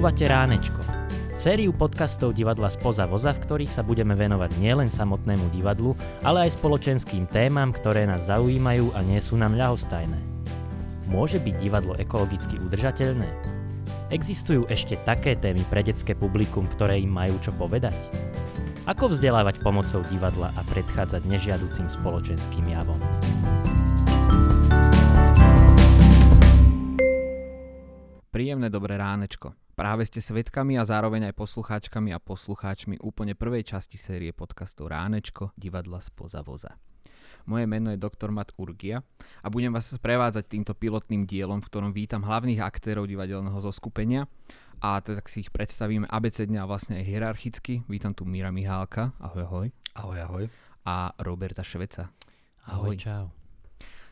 Počúvate Ránečko. Sériu podcastov divadla Spoza voza, v ktorých sa budeme venovať nielen samotnému divadlu, ale aj spoločenským témam, ktoré nás zaujímajú a nie sú nám ľahostajné. Môže byť divadlo ekologicky udržateľné? Existujú ešte také témy pre detské publikum, ktoré im majú čo povedať? Ako vzdelávať pomocou divadla a predchádzať nežiaducim spoločenským javom? Príjemné dobré ránečko. Práve ste svetkami a zároveň aj poslucháčkami a poslucháčmi úplne prvej časti série podcastov Ránečko divadla spoza voza. Moje meno je doktor Mat Urgia a budem vás sprevádzať týmto pilotným dielom, v ktorom vítam hlavných aktérov divadelného zoskupenia a tak si ich predstavíme abecedne a vlastne aj hierarchicky. Vítam tu Mira Mihálka, ahoj ahoj. Ahoj, ahoj. A Roberta Šveca. Ahoj, čau.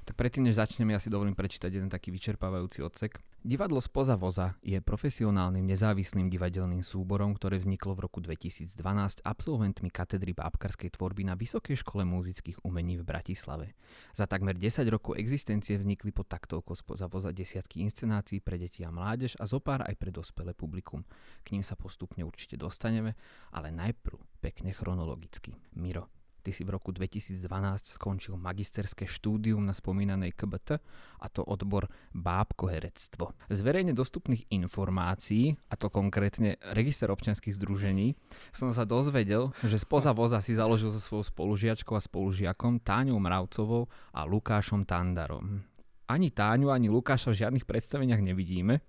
Tak predtým, než začneme, ja si dovolím prečítať jeden taký vyčerpávajúci odsek. Divadlo spoza voza je profesionálnym nezávislým divadelným súborom, ktoré vzniklo v roku 2012 absolventmi katedry bábkarskej tvorby na Vysokej škole múzických umení v Bratislave. Za takmer 10 rokov existencie vznikli pod taktovkou spoza voza desiatky inscenácií pre deti a mládež a zopár aj pre dospelé publikum. K ním sa postupne určite dostaneme, ale najprv pekne chronologicky. Miro, Ty si v roku 2012 skončil magisterské štúdium na spomínanej KBT a to odbor bábkoherectvo. Z verejne dostupných informácií, a to konkrétne Register občianských združení, som sa dozvedel, že spoza voza si založil so svojou spolužiačkou a spolužiakom Táňou Mravcovou a Lukášom Tandarom. Ani Táňu, ani Lukáša v žiadnych predstaveniach nevidíme,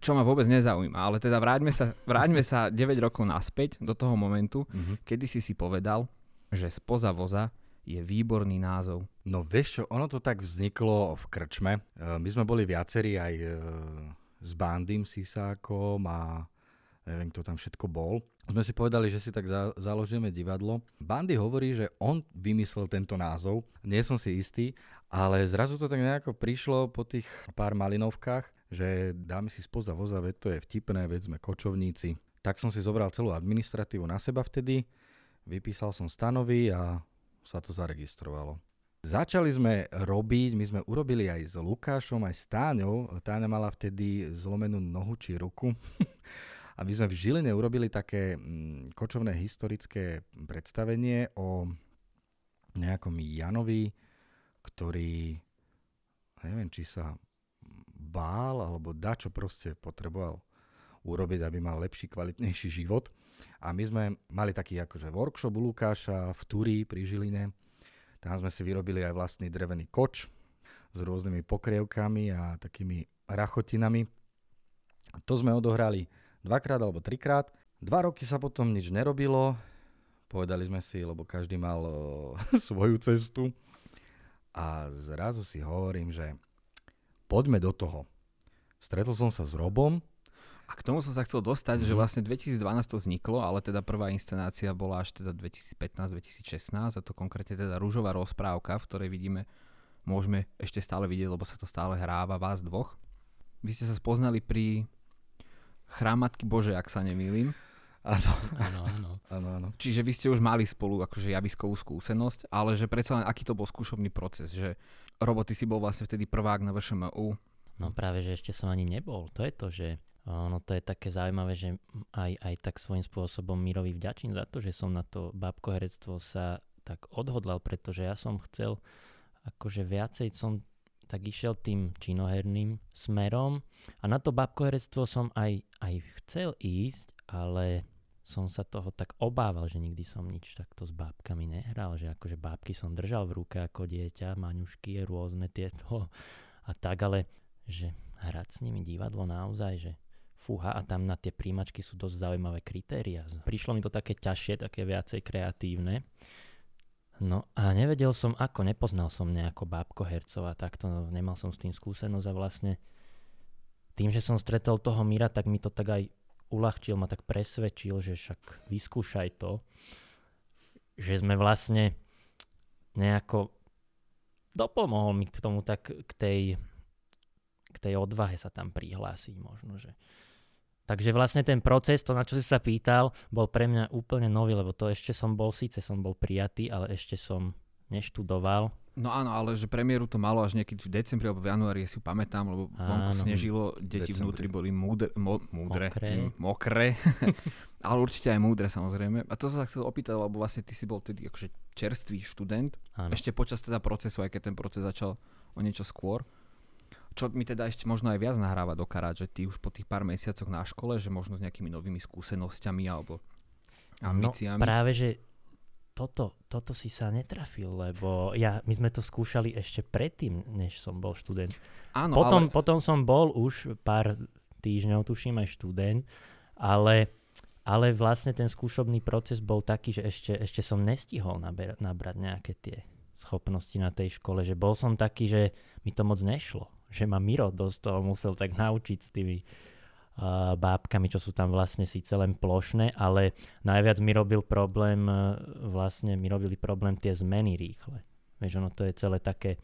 čo ma vôbec nezaujíma, ale teda vráťme sa, vráťme sa 9 rokov naspäť do toho momentu, mm-hmm. kedy si si povedal, že spoza voza je výborný názov. No vieš čo, ono to tak vzniklo v krčme. E, my sme boli viacerí aj e, s Bandym Sisákom a neviem, kto tam všetko bol. Sme si povedali, že si tak za, založíme divadlo. Bandy hovorí, že on vymyslel tento názov. Nie som si istý, ale zrazu to tak nejako prišlo po tých pár malinovkách, že dáme si spoza voza, veď to je vtipné, veď sme kočovníci. Tak som si zobral celú administratívu na seba vtedy vypísal som stanovy a sa to zaregistrovalo. Začali sme robiť, my sme urobili aj s Lukášom, aj s Táňou. Táňa mala vtedy zlomenú nohu či ruku. a my sme v Žiline urobili také mm, kočovné historické predstavenie o nejakom Janovi, ktorý neviem, či sa bál alebo dačo proste potreboval urobiť, aby mal lepší, kvalitnejší život. A my sme mali taký akože workshop u Lukáša v Turi pri Žiline. Tam sme si vyrobili aj vlastný drevený koč s rôznymi pokrievkami a takými rachotinami. To sme odohrali dvakrát alebo trikrát. Dva roky sa potom nič nerobilo. Povedali sme si, lebo každý mal o, svoju cestu. A zrazu si hovorím, že poďme do toho. Stretol som sa s Robom, a k tomu som sa chcel dostať, mm. že mhm. vlastne 2012 to vzniklo, ale teda prvá inscenácia bola až teda 2015-2016 a to konkrétne teda rúžová rozprávka, v ktorej vidíme, môžeme ešte stále vidieť, lebo sa to stále hráva vás dvoch. Vy ste sa spoznali pri Chrámatky Bože, ak sa nemýlim. Áno, áno, áno. áno. Čiže vy ste už mali spolu akože javiskovú skúsenosť, ale že predsa len aký to bol skúšobný proces, že roboty si bol vlastne vtedy prvák na VŠMU. No práve, že ešte som ani nebol. To je to, že ono to je také zaujímavé, že aj, aj tak svojím spôsobom Mirovi vďačím za to, že som na to bábkoherectvo sa tak odhodlal, pretože ja som chcel akože viacej som tak išiel tým činoherným smerom. A na to bábkoherectvo som aj, aj chcel ísť, ale som sa toho tak obával, že nikdy som nič takto s bábkami nehral, že akože bábky som držal v ruke ako dieťa, maňušky, rôzne tieto a tak, ale že hrať s nimi divadlo naozaj, že fúha a tam na tie príjimačky sú dosť zaujímavé kritéria. Prišlo mi to také ťažšie, také viacej kreatívne. No a nevedel som ako, nepoznal som nejako bábko hercov a takto nemal som s tým skúsenosť a vlastne tým, že som stretol toho Mira, tak mi to tak aj uľahčil, ma tak presvedčil, že však vyskúšaj to, že sme vlastne nejako dopomohol mi k tomu tak k tej, k tej odvahe sa tam prihlásiť možno, že Takže vlastne ten proces, to na čo si sa pýtal, bol pre mňa úplne nový, lebo to ešte som bol, síce som bol prijatý, ale ešte som neštudoval. No áno, ale že premiéru to malo až niekedy v decembri alebo v januári, ja si pamätám, lebo vonku Áno. snežilo, deti Decembri. vnútri boli múdre, mo, múdre Mokré. mm, mokré, ale určite aj múdre samozrejme. A to som sa chcel opýtať, lebo vlastne ty si bol tedy akože čerstvý študent, Áno. ešte počas teda procesu, aj keď ten proces začal o niečo skôr. Čo mi teda ešte možno aj viac nahráva do karát, že ty už po tých pár mesiacoch na škole, že možno s nejakými novými skúsenosťami alebo ambíciami. No, práve, že toto, toto si sa netrafil, lebo ja, my sme to skúšali ešte predtým, než som bol študent. Áno, potom, ale... potom som bol už pár týždňov, tuším, aj študent, ale, ale vlastne ten skúšobný proces bol taký, že ešte, ešte som nestihol naber, nabrať nejaké tie schopnosti na tej škole, že bol som taký, že mi to moc nešlo, že ma Miro dosť toho musel tak naučiť s tými uh, bábkami, čo sú tam vlastne síce len plošné, ale najviac mi robil problém, uh, vlastne mi robili problém tie zmeny rýchle. Vieš, ono to je celé také,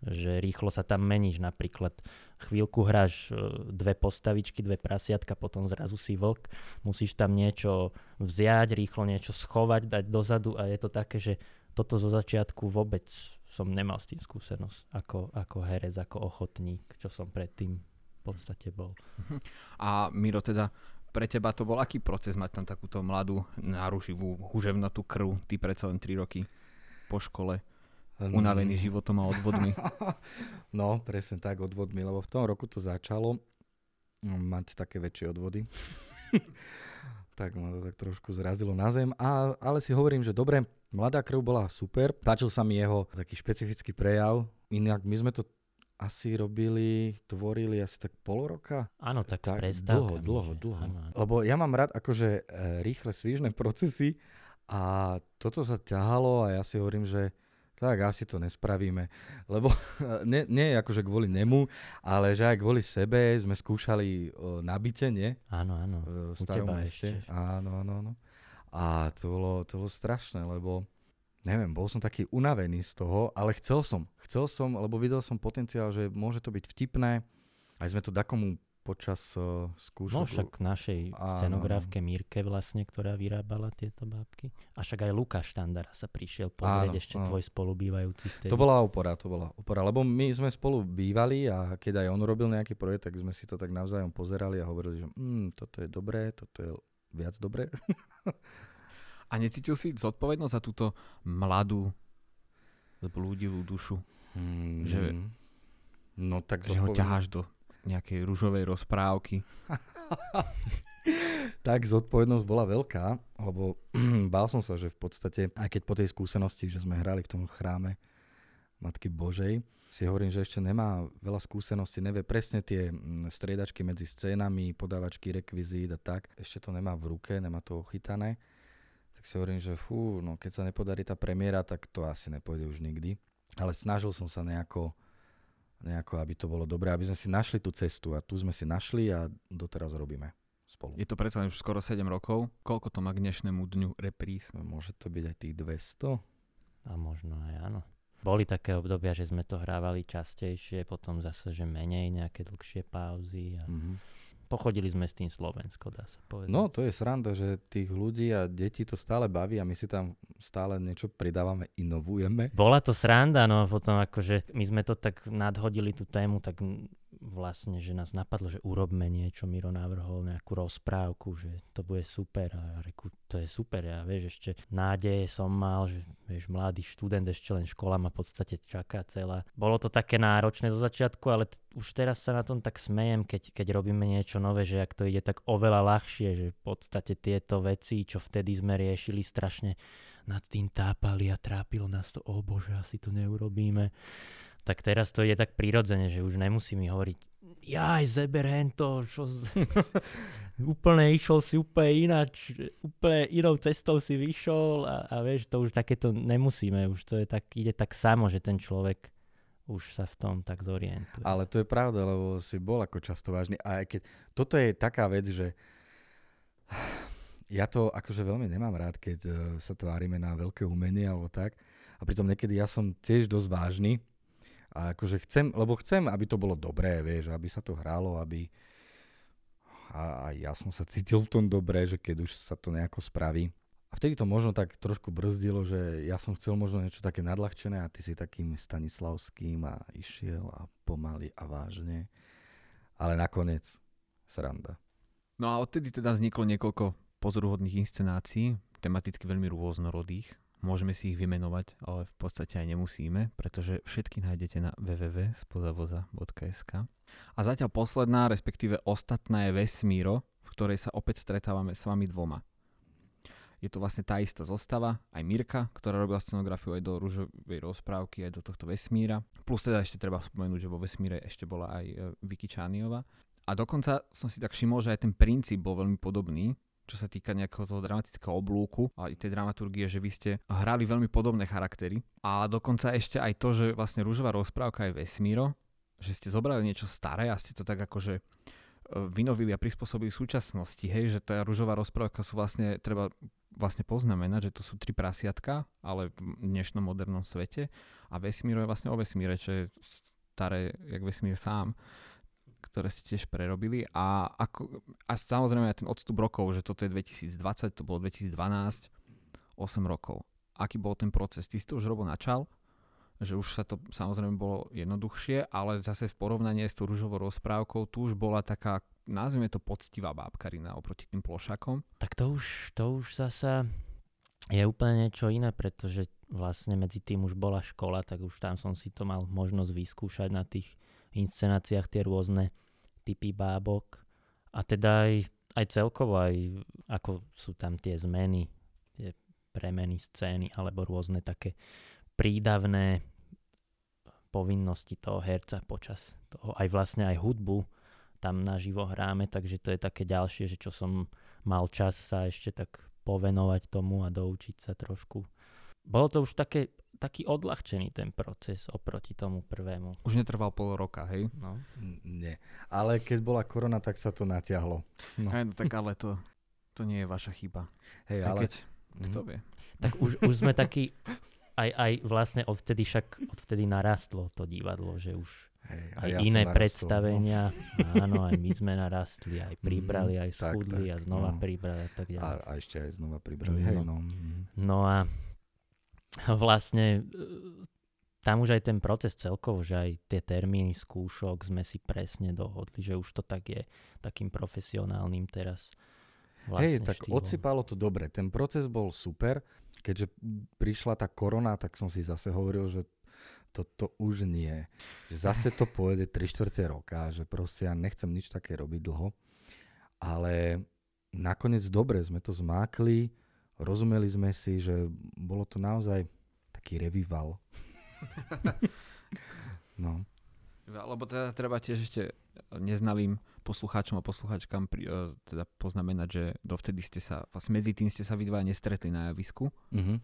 že rýchlo sa tam meníš, napríklad chvíľku hráš uh, dve postavičky, dve prasiatka, potom zrazu si vlk, musíš tam niečo vziať, rýchlo niečo schovať, dať dozadu a je to také, že toto zo začiatku vôbec som nemal s tým skúsenosť ako, ako herec, ako ochotník, čo som predtým v podstate bol. A Miro, teda pre teba to bol aký proces mať tam takúto mladú, náruživú, huževnatú krv, ty predsa len 3 roky po škole, unavený životom a odvodmi. No, presne tak, odvodmi, lebo v tom roku to začalo mm, mať také väčšie odvody. tak ma to tak trošku zrazilo na zem. A, ale si hovorím, že dobre, mladá krv bola super. Páčil sa mi jeho taký špecifický prejav. Inak my sme to asi robili, tvorili asi tak pol roka. Áno, tak, Tak, s dlho, dlho, že- dlho. Áno. Lebo ja mám rád akože e, rýchle, svížne procesy a toto sa ťahalo a ja si hovorím, že tak asi to nespravíme. Lebo nie, nie akože kvôli nemu, ale že aj kvôli sebe sme skúšali o, na byte, nie? Áno, áno. V U starom teba meste. ešte. Áno, áno, áno. A to bolo, to bolo strašné, lebo neviem, bol som taký unavený z toho, ale chcel som. Chcel som, lebo videl som potenciál, že môže to byť vtipné. Aj sme to dakomu počas uh, skúšok... No však našej Áno, scenografke Mírke vlastne, ktorá vyrábala tieto bábky. A však aj Lukáš Štandara sa prišiel pozrieť Áno, ešte áno. tvoj spolubývajúci vtedy. To bola opora, to bola opora, lebo my sme spolu bývali a keď aj on robil nejaký projekt, tak sme si to tak navzájom pozerali a hovorili, že mm, toto je dobré, toto je viac dobré. A necítil si zodpovednosť za túto mladú, zblúdilú dušu? Mm, Že- no tak že ho ťaháš do nejakej rúžovej rozprávky. tak zodpovednosť bola veľká, lebo bál som sa, že v podstate, aj keď po tej skúsenosti, že sme hrali v tom chráme Matky Božej, si hovorím, že ešte nemá veľa skúseností, nevie presne tie striedačky medzi scénami, podávačky, rekvizít a tak. Ešte to nemá v ruke, nemá to ochytané. Tak si hovorím, že fú, no keď sa nepodarí tá premiéra, tak to asi nepôjde už nikdy. Ale snažil som sa nejako, nejako, aby to bolo dobré, aby sme si našli tú cestu a tu sme si našli a doteraz robíme spolu. Je to predsa už skoro 7 rokov. Koľko to má k dnešnému dňu repríz? Môže to byť aj tých 200? A možno aj áno. Boli také obdobia, že sme to hrávali častejšie, potom zase, že menej, nejaké dlhšie pauzy. A Mhm. Pochodili sme s tým Slovensko, dá sa povedať. No to je sranda, že tých ľudí a detí to stále baví a my si tam stále niečo pridávame, inovujeme. Bola to sranda, no potom akože my sme to tak nadhodili tú tému, tak vlastne, že nás napadlo, že urobme niečo, Miro navrhol nejakú rozprávku, že to bude super a reku, to je super, ja vieš, ešte nádeje som mal, že vieš, mladý študent, ešte len škola ma v podstate čaká celá. Bolo to také náročné zo začiatku, ale t- už teraz sa na tom tak smejem, keď, keď robíme niečo nové, že ak to ide tak oveľa ľahšie, že v podstate tieto veci, čo vtedy sme riešili strašne nad tým tápali a trápilo nás to, o bože, asi to neurobíme. Tak teraz to je tak prirodzene, že už nemusí mi hovoriť, jaj, zeber hento, čo úplne išiel si úplne ináč, úplne inou cestou si vyšol a, a vieš, to už takéto nemusíme, už to je tak, ide tak samo, že ten človek už sa v tom tak zorientuje. Ale to je pravda, lebo si bol ako často vážny. A aj keď toto je taká vec, že ja to akože veľmi nemám rád, keď eh, sa tvárime na veľké umenie alebo tak. A pritom niekedy ja som tiež dosť vážny. A akože chcem, lebo chcem, aby to bolo dobré, vieš, aby sa to hralo, aby... A, a ja som sa cítil v tom dobre, že keď už sa to nejako spraví. A vtedy to možno tak trošku brzdilo, že ja som chcel možno niečo také nadľahčené a ty si takým Stanislavským a išiel a pomaly a vážne. Ale nakoniec sranda. No a odtedy teda vzniklo niekoľko pozoruhodných inscenácií, tematicky veľmi rôznorodých. Môžeme si ich vymenovať, ale v podstate aj nemusíme, pretože všetky nájdete na www.spozavoza.sk. A zatiaľ posledná, respektíve ostatná je Vesmíro, v ktorej sa opäť stretávame s vami dvoma. Je to vlastne tá istá zostava, aj Mirka, ktorá robila scenografiu aj do rúžovej rozprávky, aj do tohto vesmíra. Plus teda ešte treba spomenúť, že vo vesmíre ešte bola aj e, Vicky Čániova. A dokonca som si tak všimol, že aj ten princíp bol veľmi podobný, čo sa týka nejakého toho dramatického oblúku a tej dramaturgie, že vy ste hrali veľmi podobné charaktery. A dokonca ešte aj to, že vlastne rúžová rozprávka je vesmíro, že ste zobrali niečo staré a ste to tak akože vynovili a prispôsobili súčasnosti, hej, že tá rúžová rozprávka sú vlastne, treba vlastne poznamenať, že to sú tri prasiatka, ale v dnešnom modernom svete a vesmír je vlastne o vesmíre, čo je staré, jak vesmír sám ktoré ste tiež prerobili a, ako, a samozrejme aj ten odstup rokov, že toto je 2020, to bolo 2012, 8 rokov. Aký bol ten proces? Ty si to už robo načal, že už sa to samozrejme bolo jednoduchšie, ale zase v porovnaní s tou rúžovou rozprávkou tu už bola taká, nazvime to poctivá bábkarina oproti tým plošakom. Tak to už, to už zasa je úplne niečo iné, pretože vlastne medzi tým už bola škola, tak už tam som si to mal možnosť vyskúšať na tých inscenáciách tie rôzne typy bábok a teda aj, aj celkovo aj ako sú tam tie zmeny, tie premeny scény alebo rôzne také prídavné povinnosti toho herca počas toho, aj vlastne aj hudbu tam naživo hráme, takže to je také ďalšie, že čo som mal čas sa ešte tak povenovať tomu a doučiť sa trošku. Bolo to už také, taký odľahčený ten proces oproti tomu prvému. Už netrval pol roka, hej? No. Nie, ale keď bola korona, tak sa to natiahlo. No. Aj, no tak ale to, to nie je vaša chyba. Hej, ale... Keď, mm. kto vie. Tak už, už sme takí aj, aj vlastne odvtedy však odvtedy narastlo to divadlo, že už Hej, aj ja iné narastol, predstavenia, no. áno, aj my sme narastli, aj mhm, pribrali, aj schudli a znova no. pribrali a tak ďalej. A, a ešte aj znova pribrali, no. hej, no. No a vlastne e, tam už aj ten proces celkovo, že aj tie termíny skúšok sme si presne dohodli, že už to tak je takým profesionálnym teraz. Vlastne Hej, tak štýlom. odsypalo to dobre. Ten proces bol super. Keďže prišla tá korona, tak som si zase hovoril, že toto už nie. Že zase to pôjde 3 čtvrte roka, že proste ja nechcem nič také robiť dlho. Ale nakoniec dobre sme to zmákli, rozumeli sme si, že bolo to naozaj taký revival. no. Lebo teda treba tiež ešte neznalým poslucháčom a poslucháčkam pri, uh, teda poznamenať, že dovtedy ste sa, vlastne medzi tým ste sa vy dva nestretli na javisku. Uh-huh.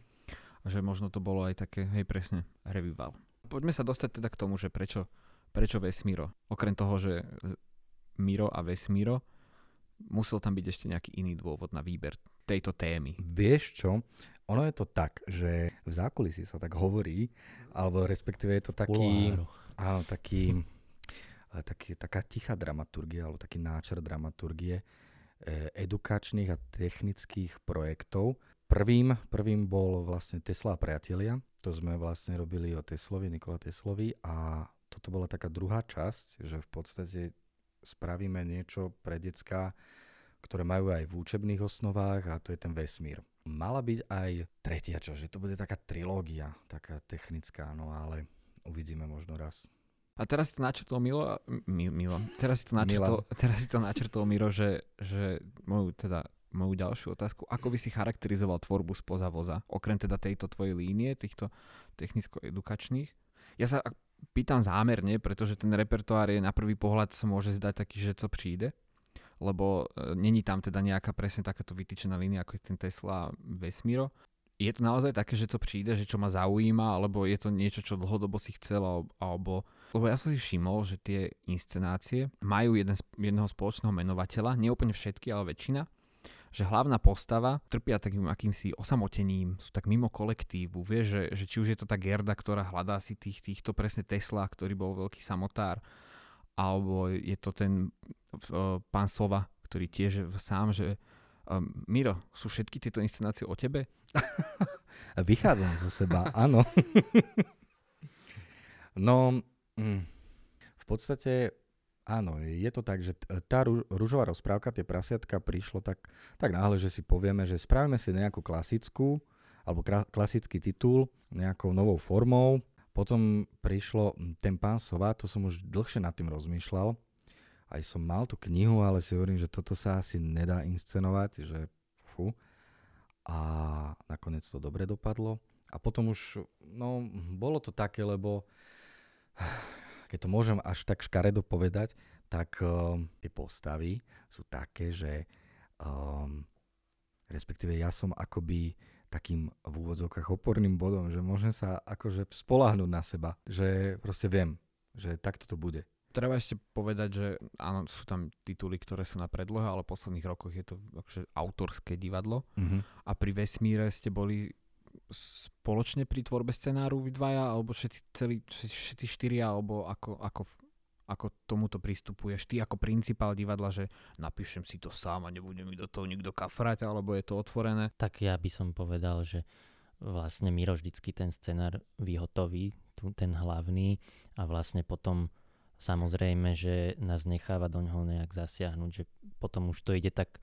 A že možno to bolo aj také, hej presne, revival. Poďme sa dostať teda k tomu, že prečo, prečo Vesmíro. Okrem toho, že Miro a Vesmíro, musel tam byť ešte nejaký iný dôvod na výber tejto témy. Vieš čo? Ono je to tak, že v zákulisí sa tak hovorí, alebo respektíve je to taký, áno, taký, taký, taká tichá dramaturgia, alebo taký náčr dramaturgie e, edukačných a technických projektov. Prvým, prvým bol vlastne Tesla a priatelia. To sme vlastne robili o Teslovi, Nikola Teslovi a toto bola taká druhá časť, že v podstate spravíme niečo pre decka, ktoré majú aj v učebných osnovách a to je ten vesmír. Mala byť aj tretia časť, že to bude taká trilógia, taká technická, no ale uvidíme možno raz. A teraz si to načrtol Milo, Mi, Milo, teraz si to načrtol, teraz si to načrtol Miro, že, že moju teda moju ďalšiu otázku. Ako by si charakterizoval tvorbu spoza voza, okrem teda tejto tvojej línie, týchto technicko-edukačných? Ja sa pýtam zámerne, pretože ten repertoár je na prvý pohľad sa môže zdať taký, že co přijde, lebo e, není tam teda nejaká presne takáto vytýčená línia, ako je ten Tesla Vesmíro. Je to naozaj také, že to príde, že čo ma zaujíma, alebo je to niečo, čo dlhodobo si chcel, alebo... Lebo ja som si všimol, že tie inscenácie majú jeden, jedného spoločného menovateľa, nie úplne všetky, ale väčšina, že hlavná postava trpia takým akýmsi osamotením, sú tak mimo kolektívu, vieš, že, že či už je to tá Gerda, ktorá hľadá si tých, týchto presne Tesla, ktorý bol veľký samotár, alebo je to ten uh, pán Sova, ktorý tiež sám, že Um, Miro, sú všetky tieto inscenácie o tebe? Vychádzam zo seba, áno. no, mm, v podstate áno, je to tak, že tá rúžová rozprávka, tie prasiatka prišlo tak, tak náhle, že si povieme, že spravíme si nejakú klasickú alebo klasický titul nejakou novou formou. Potom prišlo ten pán Sova, to som už dlhšie nad tým rozmýšľal, aj som mal tú knihu, ale si hovorím, že toto sa asi nedá inscenovať, že fu. A nakoniec to dobre dopadlo. A potom už, no, bolo to také, lebo keď to môžem až tak škaredo povedať, tak um, tie postavy sú také, že um, respektíve ja som akoby takým v úvodzovkách oporným bodom, že môžem sa akože spolahnúť na seba, že proste viem, že takto to bude. Treba ešte povedať, že áno, sú tam tituly, ktoré sú na predlohe, ale v posledných rokoch je to akože autorské divadlo. Mm-hmm. A pri vesmíre ste boli spoločne pri tvorbe scenáru vy dvaja, alebo všetci, celí, všetci štyria, alebo ako, ako, ako tomuto pristupuješ? Ty ako principál divadla, že napíšem si to sám a nebude mi do toho nikto kafrať, alebo je to otvorené? Tak ja by som povedal, že vlastne Miro vždycky ten scenár vyhotoví, ten hlavný a vlastne potom Samozrejme, že nás necháva do ňoho nejak zasiahnuť, že potom už to ide tak,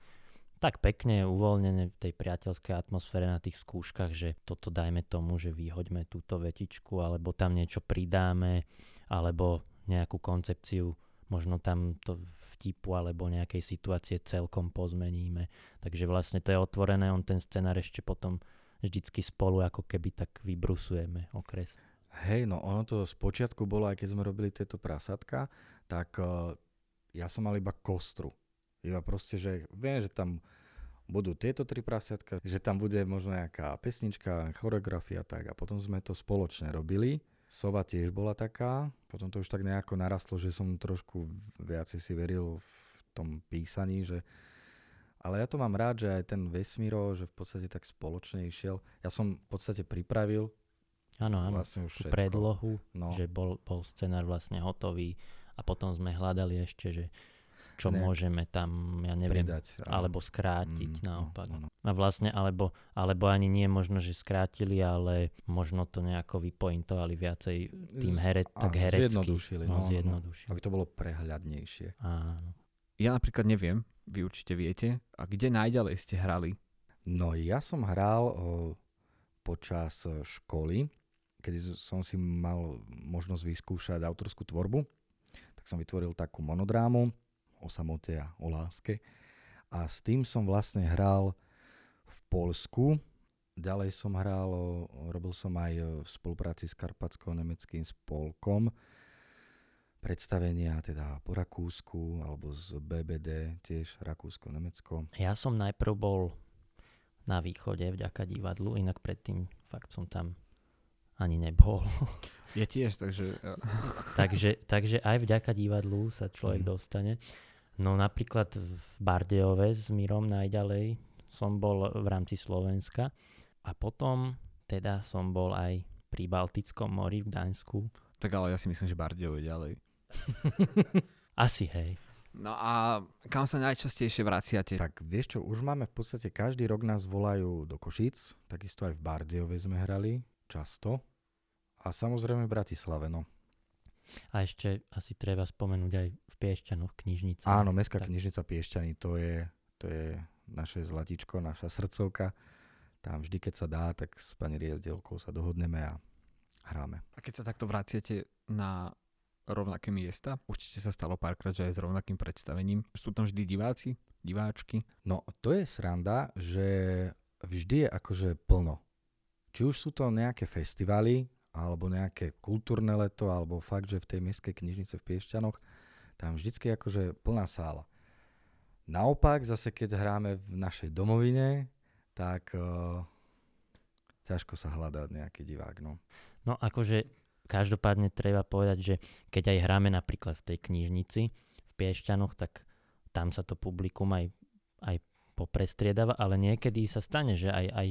tak pekne, uvoľnené v tej priateľskej atmosfére na tých skúškach, že toto dajme tomu, že vyhoďme túto vetičku, alebo tam niečo pridáme, alebo nejakú koncepciu možno tam to vtipu alebo nejakej situácie celkom pozmeníme. Takže vlastne to je otvorené, on ten scenár ešte potom vždycky spolu ako keby tak vybrusujeme okres. Hej, no ono to z počiatku bolo, aj keď sme robili tieto prasatka, tak uh, ja som mal iba kostru. Iba proste, že viem, že tam budú tieto tri prasiatka, že tam bude možno nejaká pesnička, choreografia tak a potom sme to spoločne robili. Sova tiež bola taká, potom to už tak nejako narastlo, že som trošku viacej si veril v tom písaní, že ale ja to mám rád, že aj ten Vesmíro, že v podstate tak spoločne išiel. Ja som v podstate pripravil Áno, áno, vlastne tú predlohu, no. že bol, bol scenár vlastne hotový a potom sme hľadali ešte, že čo ne. môžeme tam, ja neviem, Pridať, alebo skrátiť mm, naopak. No, no. A vlastne, alebo, alebo ani nie možno, že skrátili, ale možno to nejako vypointovali viacej tým here, Z, tak herecky. Zjednodušili. No, no, no, zjednodušili. Aby to bolo prehľadnejšie. Áno. Ja napríklad neviem, vy určite viete, a kde najďalej ste hrali? No ja som hral o, počas školy, kedy som si mal možnosť vyskúšať autorskú tvorbu, tak som vytvoril takú monodrámu o samote a o láske. A s tým som vlastne hral v Polsku. Ďalej som hral, robil som aj v spolupráci s Karpatsko-nemeckým spolkom predstavenia teda po Rakúsku alebo z BBD, tiež Rakúsko-Nemecko. Ja som najprv bol na východe vďaka divadlu, inak predtým fakt som tam ani nebol. Ja tiež, takže... takže... takže aj vďaka divadlu sa človek mm. dostane. No napríklad v Bardejove s Mírom najďalej som bol v rámci Slovenska a potom teda som bol aj pri Baltickom mori v Gdaňsku. Tak ale ja si myslím, že Bardejove ďalej. Asi hej. No a kam sa najčastejšie vraciate? Tak vieš čo, už máme v podstate každý rok nás volajú do Košíc, takisto aj v Bardejove sme hrali, často. A samozrejme v Bratislave, no. A ešte asi treba spomenúť aj v Piešťanoch knižnica. Áno, Mestská tak. knižnica Piešťany, to je, to je naše zlatičko, naša srdcovka. Tam vždy, keď sa dá, tak s pani riaditeľkou sa dohodneme a hráme. A keď sa takto vraciate na rovnaké miesta, určite sa stalo párkrát, že aj s rovnakým predstavením. Sú tam vždy diváci, diváčky? No, to je sranda, že vždy je akože plno. Či už sú to nejaké festivaly, alebo nejaké kultúrne leto, alebo fakt, že v tej mestskej knižnice v Piešťanoch, tam vždycky akože plná sála. Naopak, zase keď hráme v našej domovine, tak uh, ťažko sa hľadá nejaký divák. No. no akože každopádne treba povedať, že keď aj hráme napríklad v tej knižnici v Piešťanoch, tak tam sa to publikum aj, aj poprestriedáva, ale niekedy sa stane, že aj, aj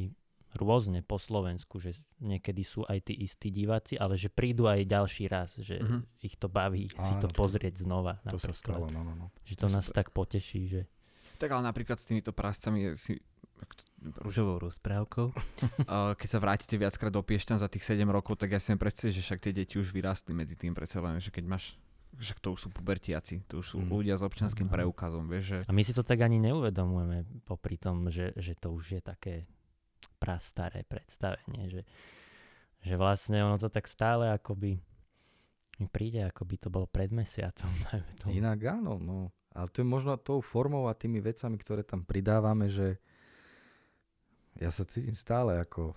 rôzne po Slovensku, že niekedy sú aj tí istí diváci, ale že prídu aj ďalší raz, že uh-huh. ich to baví Áno, si to pozrieť znova. To napríklad. sa stalo, no, no, no. Že to, to nás tak poteší, že... Tak ale napríklad s týmito prascami si rúžovou rozprávkou. Keď sa vrátite viackrát do Piešťan za tých 7 rokov, tak ja si predstavím, že však tie deti už vyrástli medzi tým predsa len, že keď máš že to už sú pubertiaci, to už sú mm. ľudia s občanským mm. preukazom, vieš, že... A my si to tak ani neuvedomujeme popri tom, že, že to už je také prastaré predstavenie, že, že vlastne ono to tak stále akoby mi príde, ako by to bolo pred mesiacom. Inak áno, no. Ale to je možno tou formou a tými vecami, ktoré tam pridávame, že ja sa cítim stále ako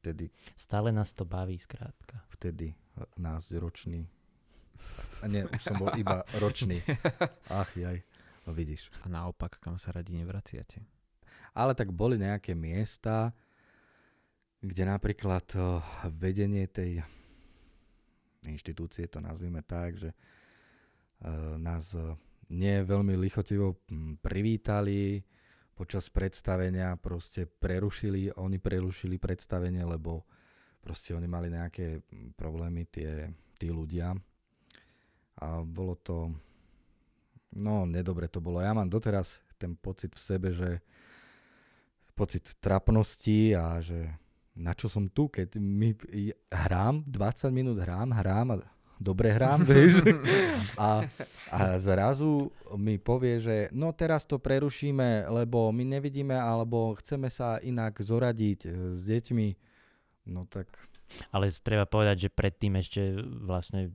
vtedy. Stále nás to baví, skrátka. Vtedy, nás ročný. A nie, už som bol iba ročný. Ach jaj, no vidíš. A naopak, kam sa radi nevraciate? Ale tak boli nejaké miesta, kde napríklad eh, vedenie tej inštitúcie, to nazvime tak, že eh, nás eh, nie veľmi lichotivo hm, privítali, počas predstavenia proste prerušili, oni prerušili predstavenie, lebo proste oni mali nejaké problémy, tie, tí ľudia. A bolo to, no nedobre to bolo. Ja mám doteraz ten pocit v sebe, že pocit trapnosti a že na čo som tu, keď my hrám, 20 minút hrám, hrám a dobre hrám, vieš. A, a zrazu mi povie, že no teraz to prerušíme, lebo my nevidíme, alebo chceme sa inak zoradiť e, s deťmi. No tak... Ale treba povedať, že predtým ešte vlastne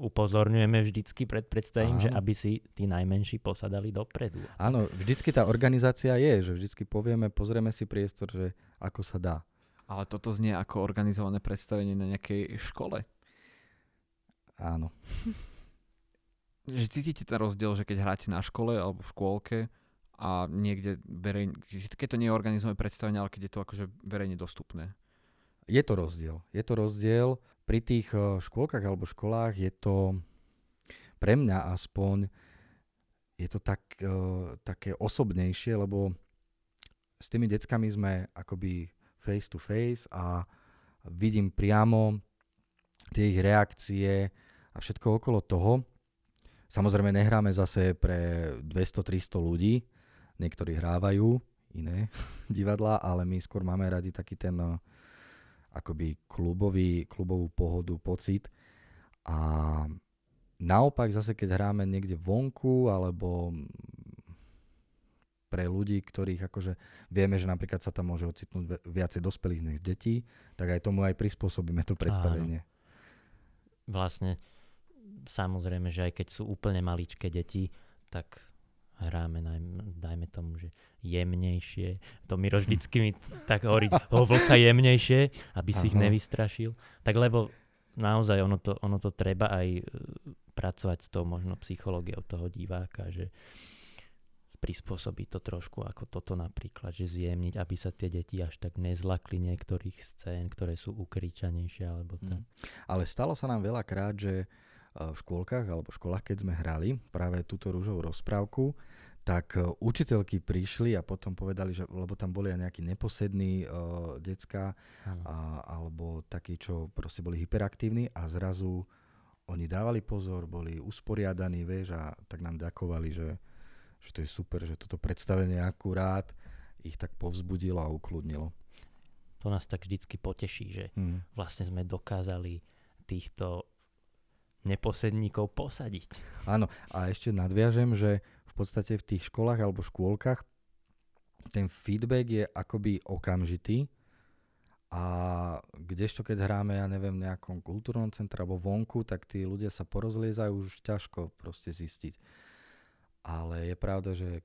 upozorňujeme vždycky pred predstavením, že aby si tí najmenší posadali dopredu. Áno, vždycky tá organizácia je, že vždycky povieme, pozrieme si priestor, že ako sa dá. Ale toto znie ako organizované predstavenie na nejakej škole. Áno. že cítite ten rozdiel, že keď hráte na škole alebo v škôlke a niekde verejne, keď to nie je organizované predstavenie, ale keď je to akože verejne dostupné. Je to rozdiel. Je to rozdiel. Pri tých eh, škôlkach alebo školách je to pre mňa aspoň je to tak, uh, také osobnejšie, lebo s tými deckami sme akoby face to face a vidím priamo tie ich reakcie, a všetko okolo toho. Samozrejme nehráme zase pre 200-300 ľudí, niektorí hrávajú iné divadlá, ale my skôr máme radi taký ten eh, akoby klubový, klubovú pohodu, pocit. A naopak zase, keď hráme niekde vonku, alebo pre ľudí, ktorých akože vieme, že napríklad sa tam môže ocitnúť viacej dospelých než detí, tak aj tomu aj prispôsobíme to predstavenie. Áno. Vlastne samozrejme, že aj keď sú úplne maličké deti, tak hráme, najmä, dajme tomu, že jemnejšie. To Miro vždycky mi tak hovorí, o vlka jemnejšie, aby si Aha. ich nevystrašil. Tak lebo naozaj ono to, ono to treba aj e, pracovať s tou možno psychológiou toho diváka, že prispôsobiť to trošku ako toto napríklad, že zjemniť, aby sa tie deti až tak nezlakli niektorých scén, ktoré sú ukričanejšie alebo tak. Mm. Ale stalo sa nám veľakrát, že v škôlkach alebo školách, keď sme hrali práve túto rúžovú rozprávku, tak e, učiteľky prišli a potom povedali, že lebo tam boli aj nejakí neposední uh, decka a, alebo takí, čo proste boli hyperaktívni a zrazu oni dávali pozor, boli usporiadaní, vieš, a tak nám ďakovali, že, že to je super, že toto predstavenie akurát ich tak povzbudilo a ukludnilo. To nás tak vždycky poteší, že mm. vlastne sme dokázali týchto neposedníkov posadiť. Áno, a ešte nadviažem, že v podstate v tých školách alebo škôlkach ten feedback je akoby okamžitý a kdežto keď hráme, ja neviem, v nejakom kultúrnom centre alebo vonku, tak tí ľudia sa porozliezajú už ťažko proste zistiť. Ale je pravda, že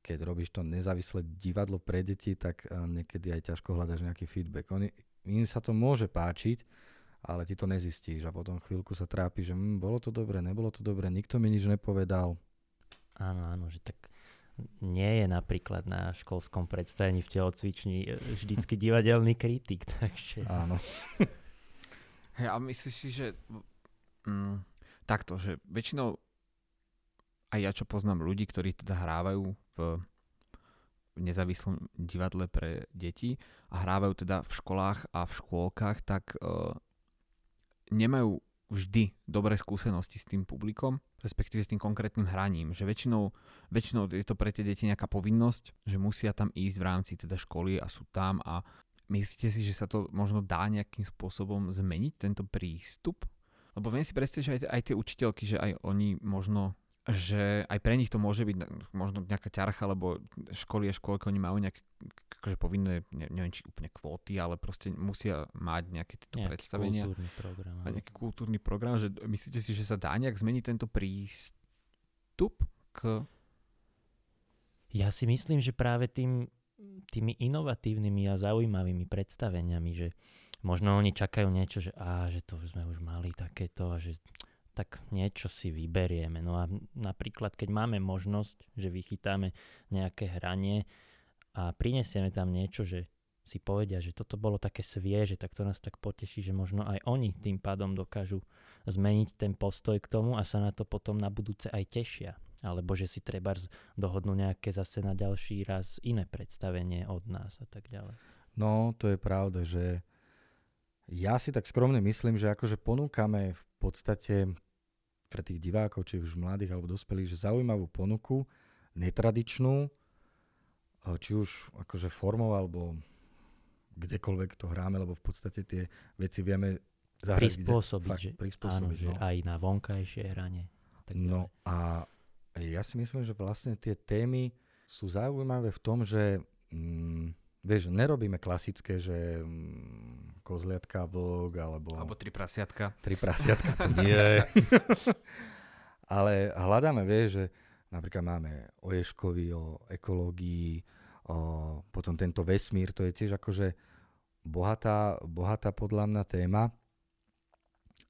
keď robíš to nezávislé divadlo pre deti, tak eh, niekedy aj ťažko hľadaš nejaký feedback. Oni, im sa to môže páčiť, ale ty to nezistíš a potom chvíľku sa trápi, že hm, bolo to dobre, nebolo to dobre, nikto mi nič nepovedal. Áno, áno, že tak nie je napríklad na školskom predstavení v telocvični e, vždycky divadelný kritik, takže... Áno. Hey, a myslíš si, že mm, takto, že väčšinou aj ja čo poznám ľudí, ktorí teda hrávajú v nezávislom divadle pre deti a hrávajú teda v školách a v škôlkach, tak uh, nemajú vždy dobré skúsenosti s tým publikom, respektíve s tým konkrétnym hraním, že väčšinou, väčšinou je to pre tie deti nejaká povinnosť, že musia tam ísť v rámci teda školy a sú tam a myslíte si, že sa to možno dá nejakým spôsobom zmeniť, tento prístup? Lebo viem si predstaviť, že aj, aj tie učiteľky, že aj oni možno že aj pre nich to môže byť možno nejaká ťarcha, lebo školy a školky, oni majú nejaké akože povinné, ne, neviem či úplne kvóty, ale proste musia mať nejaké tieto nejaký predstavenia. kultúrny program. A nejaký kultúrny program, že myslíte si, že sa dá nejak zmeniť tento prístup k... Ja si myslím, že práve tým, tými inovatívnymi a zaujímavými predstaveniami, že možno oni čakajú niečo, že, á, že to sme už mali takéto a že tak niečo si vyberieme. No a napríklad, keď máme možnosť, že vychytáme nejaké hranie a prinesieme tam niečo, že si povedia, že toto bolo také svieže, tak to nás tak poteší, že možno aj oni tým pádom dokážu zmeniť ten postoj k tomu a sa na to potom na budúce aj tešia. Alebo že si treba dohodnú nejaké zase na ďalší raz iné predstavenie od nás a tak ďalej. No, to je pravda, že ja si tak skromne myslím, že akože ponúkame v podstate pre tých divákov, či už mladých alebo dospelých, že zaujímavú ponuku, netradičnú, eh, či už akože formou alebo kdekoľvek to hráme, lebo v podstate tie veci vieme zahrať. Prispôsobiť, kde, fakt, že, prispôsobiť áno, no. že aj na vonkajšie hranie. Tak no a ja si myslím, že vlastne tie témy sú zaujímavé v tom, že mm, vieš, nerobíme klasické, že mm, kozliatka, vlk, alebo... Alebo tri prasiatka. Tri prasiatka, to nie. Ale hľadáme, vieš, že napríklad máme o Ješkovi, o ekológii, o, potom tento vesmír, to je tiež akože bohatá, bohatá podľa mňa téma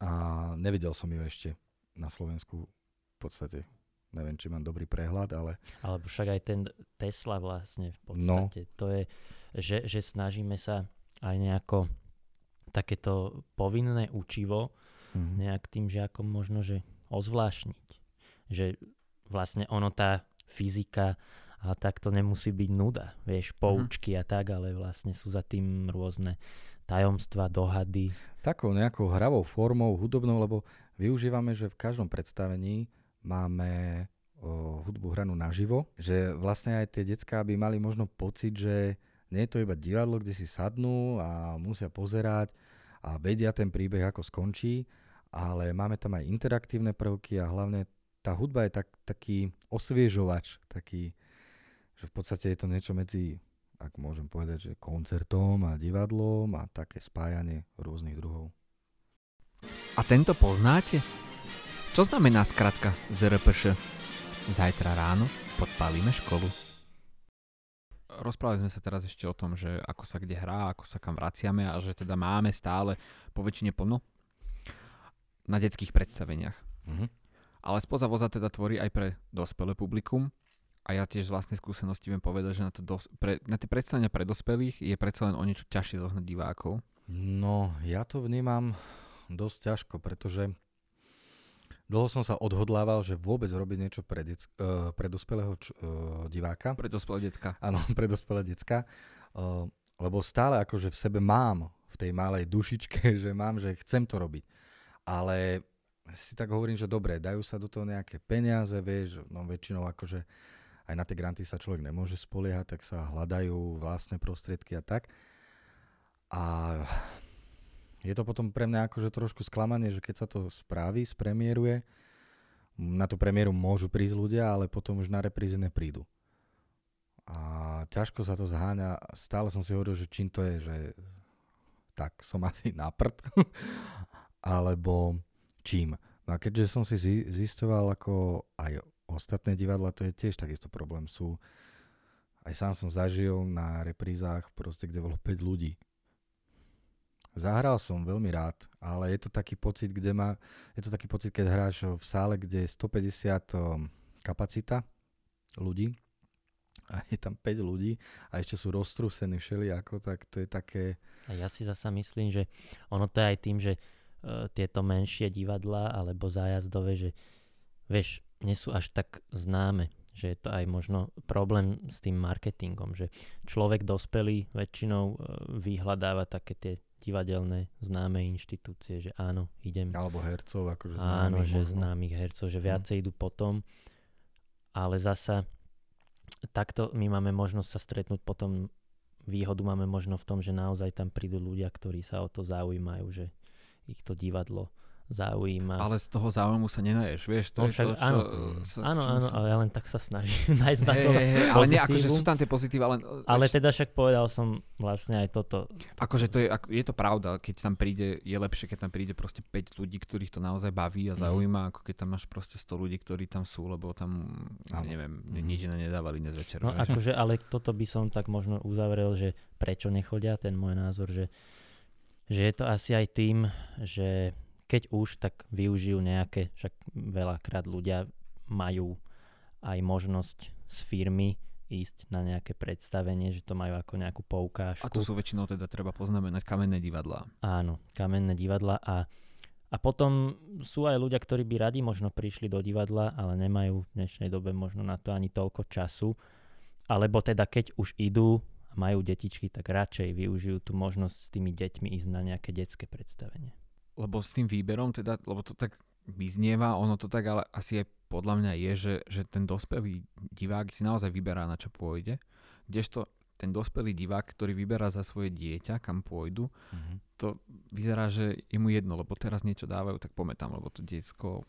a nevidel som ju ešte na Slovensku v podstate neviem, či mám dobrý prehľad, ale... Alebo však aj ten Tesla vlastne v no. podstate, no. to je, že, že snažíme sa aj nejako takéto povinné učivo mm-hmm. nejak tým žiakom možno, že ozvlášniť. Že vlastne ono tá fyzika a tak to nemusí byť nuda, vieš, mhm. poučky mm-hmm. a tak, ale vlastne sú za tým rôzne tajomstva, dohady. Takou nejakou hravou formou, hudobnou, lebo využívame, že v každom predstavení máme o, hudbu hranú naživo, že vlastne aj tie decká by mali možno pocit, že nie je to iba divadlo, kde si sadnú a musia pozerať a vedia ten príbeh, ako skončí, ale máme tam aj interaktívne prvky a hlavne tá hudba je tak, taký osviežovač, taký, že v podstate je to niečo medzi, ak môžem povedať, že koncertom a divadlom a také spájanie rôznych druhov. A tento poznáte? Čo znamená skratka ZRPŠ? Zajtra ráno podpálime školu. Rozprávali sme sa teraz ešte o tom, že ako sa kde hrá, ako sa kam vraciame a že teda máme stále po väčšine plno na detských predstaveniach. Mm-hmm. Ale spoza voza teda tvorí aj pre dospelé publikum a ja tiež z vlastnej skúsenosti viem povedať, že na, to dos- pre, na tie predstavenia pre dospelých je predsa len o niečo ťažšie zohnať divákov. No, ja to vnímam dosť ťažko, pretože Dlho som sa odhodlával, že vôbec robiť niečo pre, dec- uh, pre dospelého č- uh, diváka. Pre dospelé decka. Áno, pre dospelé decka. Uh, lebo stále akože v sebe mám, v tej malej dušičke, že mám, že chcem to robiť. Ale si tak hovorím, že dobre, dajú sa do toho nejaké peniaze, vieš, no väčšinou akože aj na tie granty sa človek nemôže spoliehať, tak sa hľadajú vlastné prostriedky a tak. A je to potom pre mňa akože trošku sklamanie, že keď sa to spraví, spremieruje, na tú premiéru môžu prísť ľudia, ale potom už na reprízy neprídu. A ťažko sa to zháňa. Stále som si hovoril, že čím to je, že tak som asi na prd. alebo čím. No a keďže som si zistoval ako aj ostatné divadla, to je tiež takisto problém. Sú, aj sám som zažil na reprízách proste, kde bolo 5 ľudí Zahral som veľmi rád, ale je to taký pocit, kde má, je to taký pocit, keď hráš v sále, kde je 150 um, kapacita ľudí a je tam 5 ľudí a ešte sú roztrúsení všelijako, tak to je také... A ja si zasa myslím, že ono to je aj tým, že uh, tieto menšie divadlá alebo zájazdové, že vieš, nie sú až tak známe že je to aj možno problém s tým marketingom, že človek dospelý väčšinou e, vyhľadáva také tie divadelné známe inštitúcie, že áno, idem. Alebo hercov, akože Áno, známych že možno. známych hercov, že viacej idú potom. Ale zasa takto my máme možnosť sa stretnúť potom výhodu máme možno v tom, že naozaj tam prídu ľudia, ktorí sa o to zaujímajú, že ich to divadlo zaujíma. Ale z toho záujmu sa nenaješ, vieš, to No je však to, čo... áno, sa, áno, áno, ale ja len tak sa snažím nájsť na Hej, to hej, ale nie, akože sú tam tie pozitíva, len... Ale vieš, teda však povedal som vlastne aj toto. Akože to je, je to pravda, keď tam príde, je lepšie, keď tam príde proste 5 ľudí, ktorých to naozaj baví a Mhm. zaujíma, ako keď tam máš proste 100 ľudí, ktorí tam sú, lebo tam, Áno. neviem, Mhm. nič iné nedávali dnes večer. No vieš. akože, ale toto by som tak možno uzavrel, že prečo nechodia, ten môj názor, že, že je to asi aj tým, že keď už, tak využijú nejaké, však veľakrát ľudia majú aj možnosť z firmy ísť na nejaké predstavenie, že to majú ako nejakú poukážku. A to sú väčšinou teda treba poznamenať kamenné divadlá. Áno, kamenné divadla a, a potom sú aj ľudia, ktorí by radi možno prišli do divadla, ale nemajú v dnešnej dobe možno na to ani toľko času. Alebo teda keď už idú a majú detičky, tak radšej využijú tú možnosť s tými deťmi ísť na nejaké detské predstavenie. Lebo s tým výberom, teda, lebo to tak vyznieva, ono to tak ale asi aj podľa mňa je, že, že ten dospelý divák si naozaj vyberá, na čo pôjde. Kdežto ten dospelý divák, ktorý vyberá za svoje dieťa, kam pôjdu, Mhm. to vyzerá, že je mu jedno, lebo teraz niečo dávajú, tak poďme tam, lebo to diecko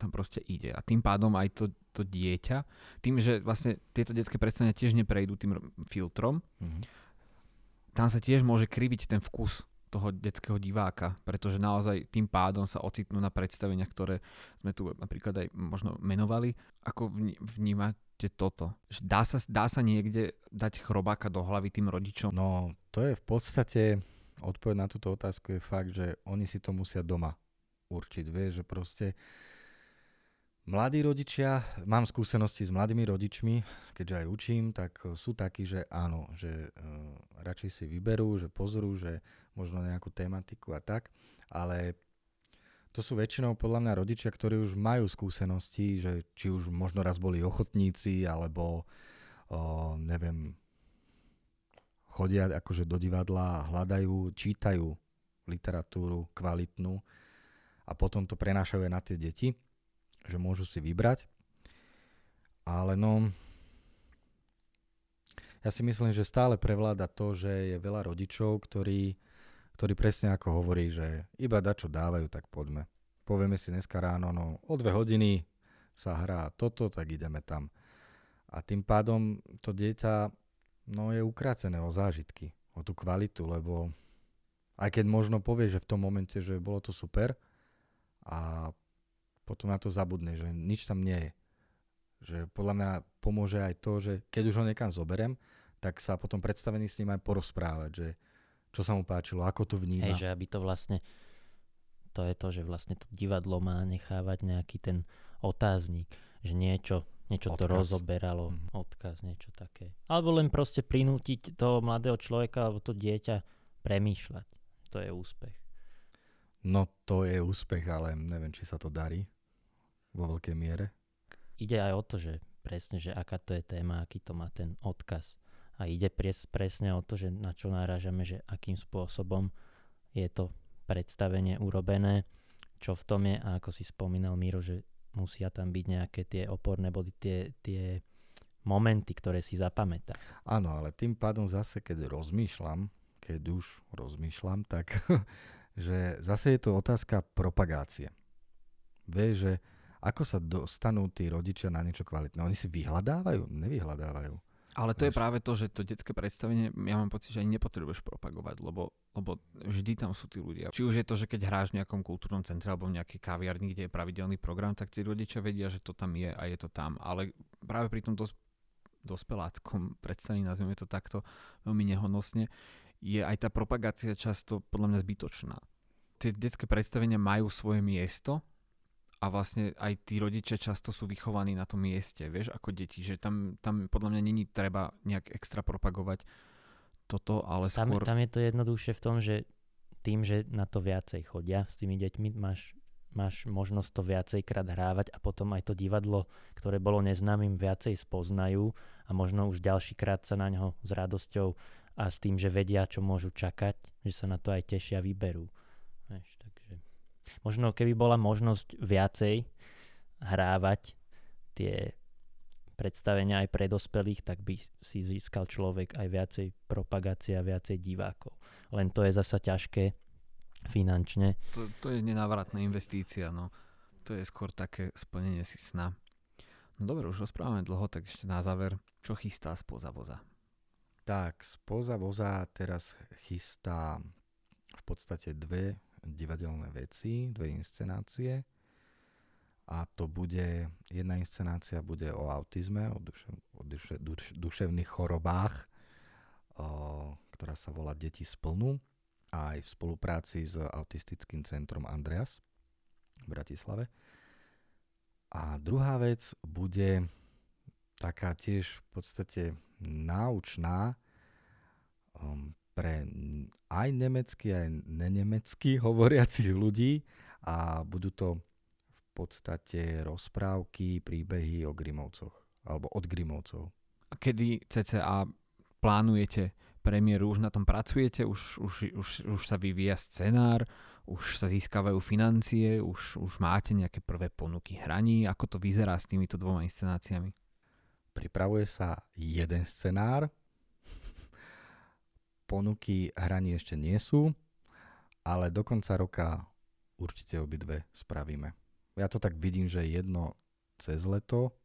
tam proste ide. A tým pádom aj to, to dieťa, tým, že vlastne tieto detské predstavenia tiež neprejdú tým filtrom, Mhm. tam sa tiež môže kriviť ten vkus toho detského diváka, pretože naozaj tým pádom sa ocitnú na predstaveniach, ktoré sme tu napríklad aj možno menovali. Ako vní- vnímate toto? Dá, sa, dá sa niekde dať chrobáka do hlavy tým rodičom? No, to je v podstate, odpoveď na túto otázku je fakt, že oni si to musia doma určiť. Vieš, že proste mladí rodičia, mám skúsenosti s mladými rodičmi, keďže aj učím, tak sú takí, že áno, že uh, radšej si vyberú, že pozrú, že možno nejakú tematiku a tak, ale to sú väčšinou podľa mňa rodičia, ktorí už majú skúsenosti, že či už možno raz boli ochotníci, alebo o, neviem, chodia akože do divadla hľadajú, čítajú literatúru kvalitnú a potom to prenášajú aj na tie deti, že môžu si vybrať. Ale no, ja si myslím, že stále prevláda to, že je veľa rodičov, ktorí, ktorí presne ako hovorí, že iba da čo dávajú, tak poďme. Povieme si dneska ráno, no o dve hodiny sa hrá toto, tak ideme tam. A tým pádom to dieťa no, je ukrácené o zážitky, o tú kvalitu, lebo aj keď možno povie, že v tom momente, že bolo to super a potom na to zabudne, že nič tam nie je. Že podľa mňa pomôže aj to, že keď už ho niekam zoberiem, tak sa potom predstavení s ním aj porozprávať, že čo sa mu páčilo, ako to vníma. Hej, že aby to vlastne, to je to, že vlastne to divadlo má nechávať nejaký ten otáznik, že niečo, niečo to Odkaz. rozoberalo, Mhm. odkaz, niečo také. Alebo len proste prinútiť toho mladého človeka alebo to dieťa premýšľať. To je úspech. No to je úspech, ale neviem, či sa to darí vo veľkej miere. Ide aj o to, že presne, že aká to je téma, aký to má ten odkaz. A ide pres, presne o to, že na čo náražame, že akým spôsobom je to predstavenie urobené, čo v tom je a ako si spomínal Miro, že musia tam byť nejaké tie oporné body, tie, tie momenty, ktoré si zapamätá. Áno, ale tým pádom zase, keď rozmýšľam, keď už rozmýšľam, tak že zase je to otázka propagácie. Vieš, že ako sa dostanú tí rodičia na niečo kvalitné? Oni si vyhľadávajú? Nevyhľadávajú. Ale to je Vieš. práve to, že to detské predstavenie, ja mám pocit, že ani nepotrebuješ propagovať, lebo, lebo vždy tam sú tí ľudia. Či už je to, že keď hráš v nejakom kultúrnom centre alebo v nejakej kaviarni, kde je pravidelný program, tak tí rodičia vedia, že to tam je a je to tam. Ale práve pri tom dos- dospeláckom predstavení, nazvime to takto veľmi nehonosne, je aj tá propagácia často podľa mňa zbytočná. Tie detské predstavenia majú svoje miesto, a vlastne aj tí rodičia často sú vychovaní na tom mieste, vieš, ako deti, že tam, tam podľa mňa není treba nejak extra propagovať toto, ale Tam, skôr... tam je to jednoduchšie v tom, že tým, že na to viacej chodia s tými deťmi, máš, máš možnosť to viacejkrát hrávať a potom aj to divadlo, ktoré bolo neznámym, viacej spoznajú a možno už ďalší krát sa na ňo s radosťou a s tým, že vedia, čo môžu čakať, že sa na to aj tešia, vyberú. Vieš, možno keby bola možnosť viacej hrávať tie predstavenia aj pre dospelých, tak by si získal človek aj viacej propagácie a viacej divákov. Len to je zasa ťažké finančne. To, to je nenávratná investícia, no. To je skôr také splnenie si sna. No dobre, už rozprávame dlho, tak ešte na záver, čo chystá spoza voza? Tak, spoza voza teraz chystá v podstate dve divadelné veci, dve inscenácie a to bude, jedna inscenácia bude o autizme, o, duše, o duše, duš, duševných chorobách, o, ktorá sa volá Deti splnú aj v spolupráci s autistickým centrom Andreas v Bratislave. A druhá vec bude taká tiež v podstate náučná um, pre aj nemecky, aj nenemecky hovoriacich ľudí a budú to podstate rozprávky, príbehy o Grimovcoch alebo od Grimovcov. Kedy CCA plánujete premiéru, už na tom pracujete, už, už, už, už sa vyvíja scenár, už sa získavajú financie, už, už máte nejaké prvé ponuky hraní, ako to vyzerá s týmito dvoma inscenáciami? Pripravuje sa jeden scenár, ponuky hraní ešte nie sú, ale do konca roka určite obidve spravíme ja to tak vidím, že jedno cez leto.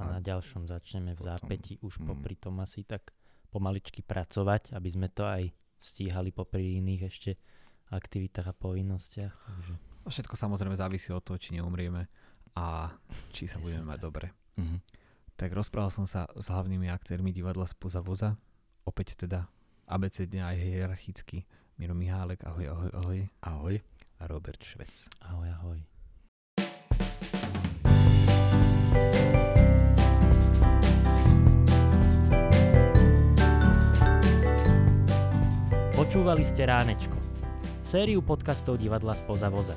A, a na ďalšom začneme v zápäti už mm. popri tom asi tak pomaličky pracovať, aby sme to aj stíhali popri iných ešte aktivitách a povinnostiach. Takže... A všetko samozrejme závisí od toho, či neumrieme a či sa budeme mať dobre. Mm-hmm. Tak rozprával som sa s hlavnými aktérmi divadla spoza voza. Opäť teda abecedne aj hierarchicky. Miro Mihálek, ahoj, ahoj, ahoj. Ahoj. A Robert Švec. Ahoj, ahoj. Počúvali ste Ránečko, sériu podcastov divadla Spoza voza.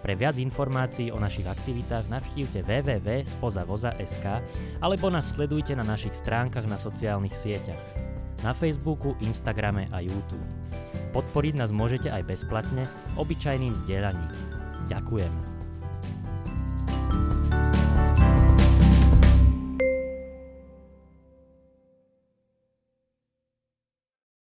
Pre viac informácií o našich aktivitách navštívte www.spozavoza.sk alebo nás sledujte na našich stránkach na sociálnych sieťach. Na Facebooku, Instagrame a YouTube. Podporiť nás môžete aj bezplatne, obyčajným zdieľaním. Ďakujem.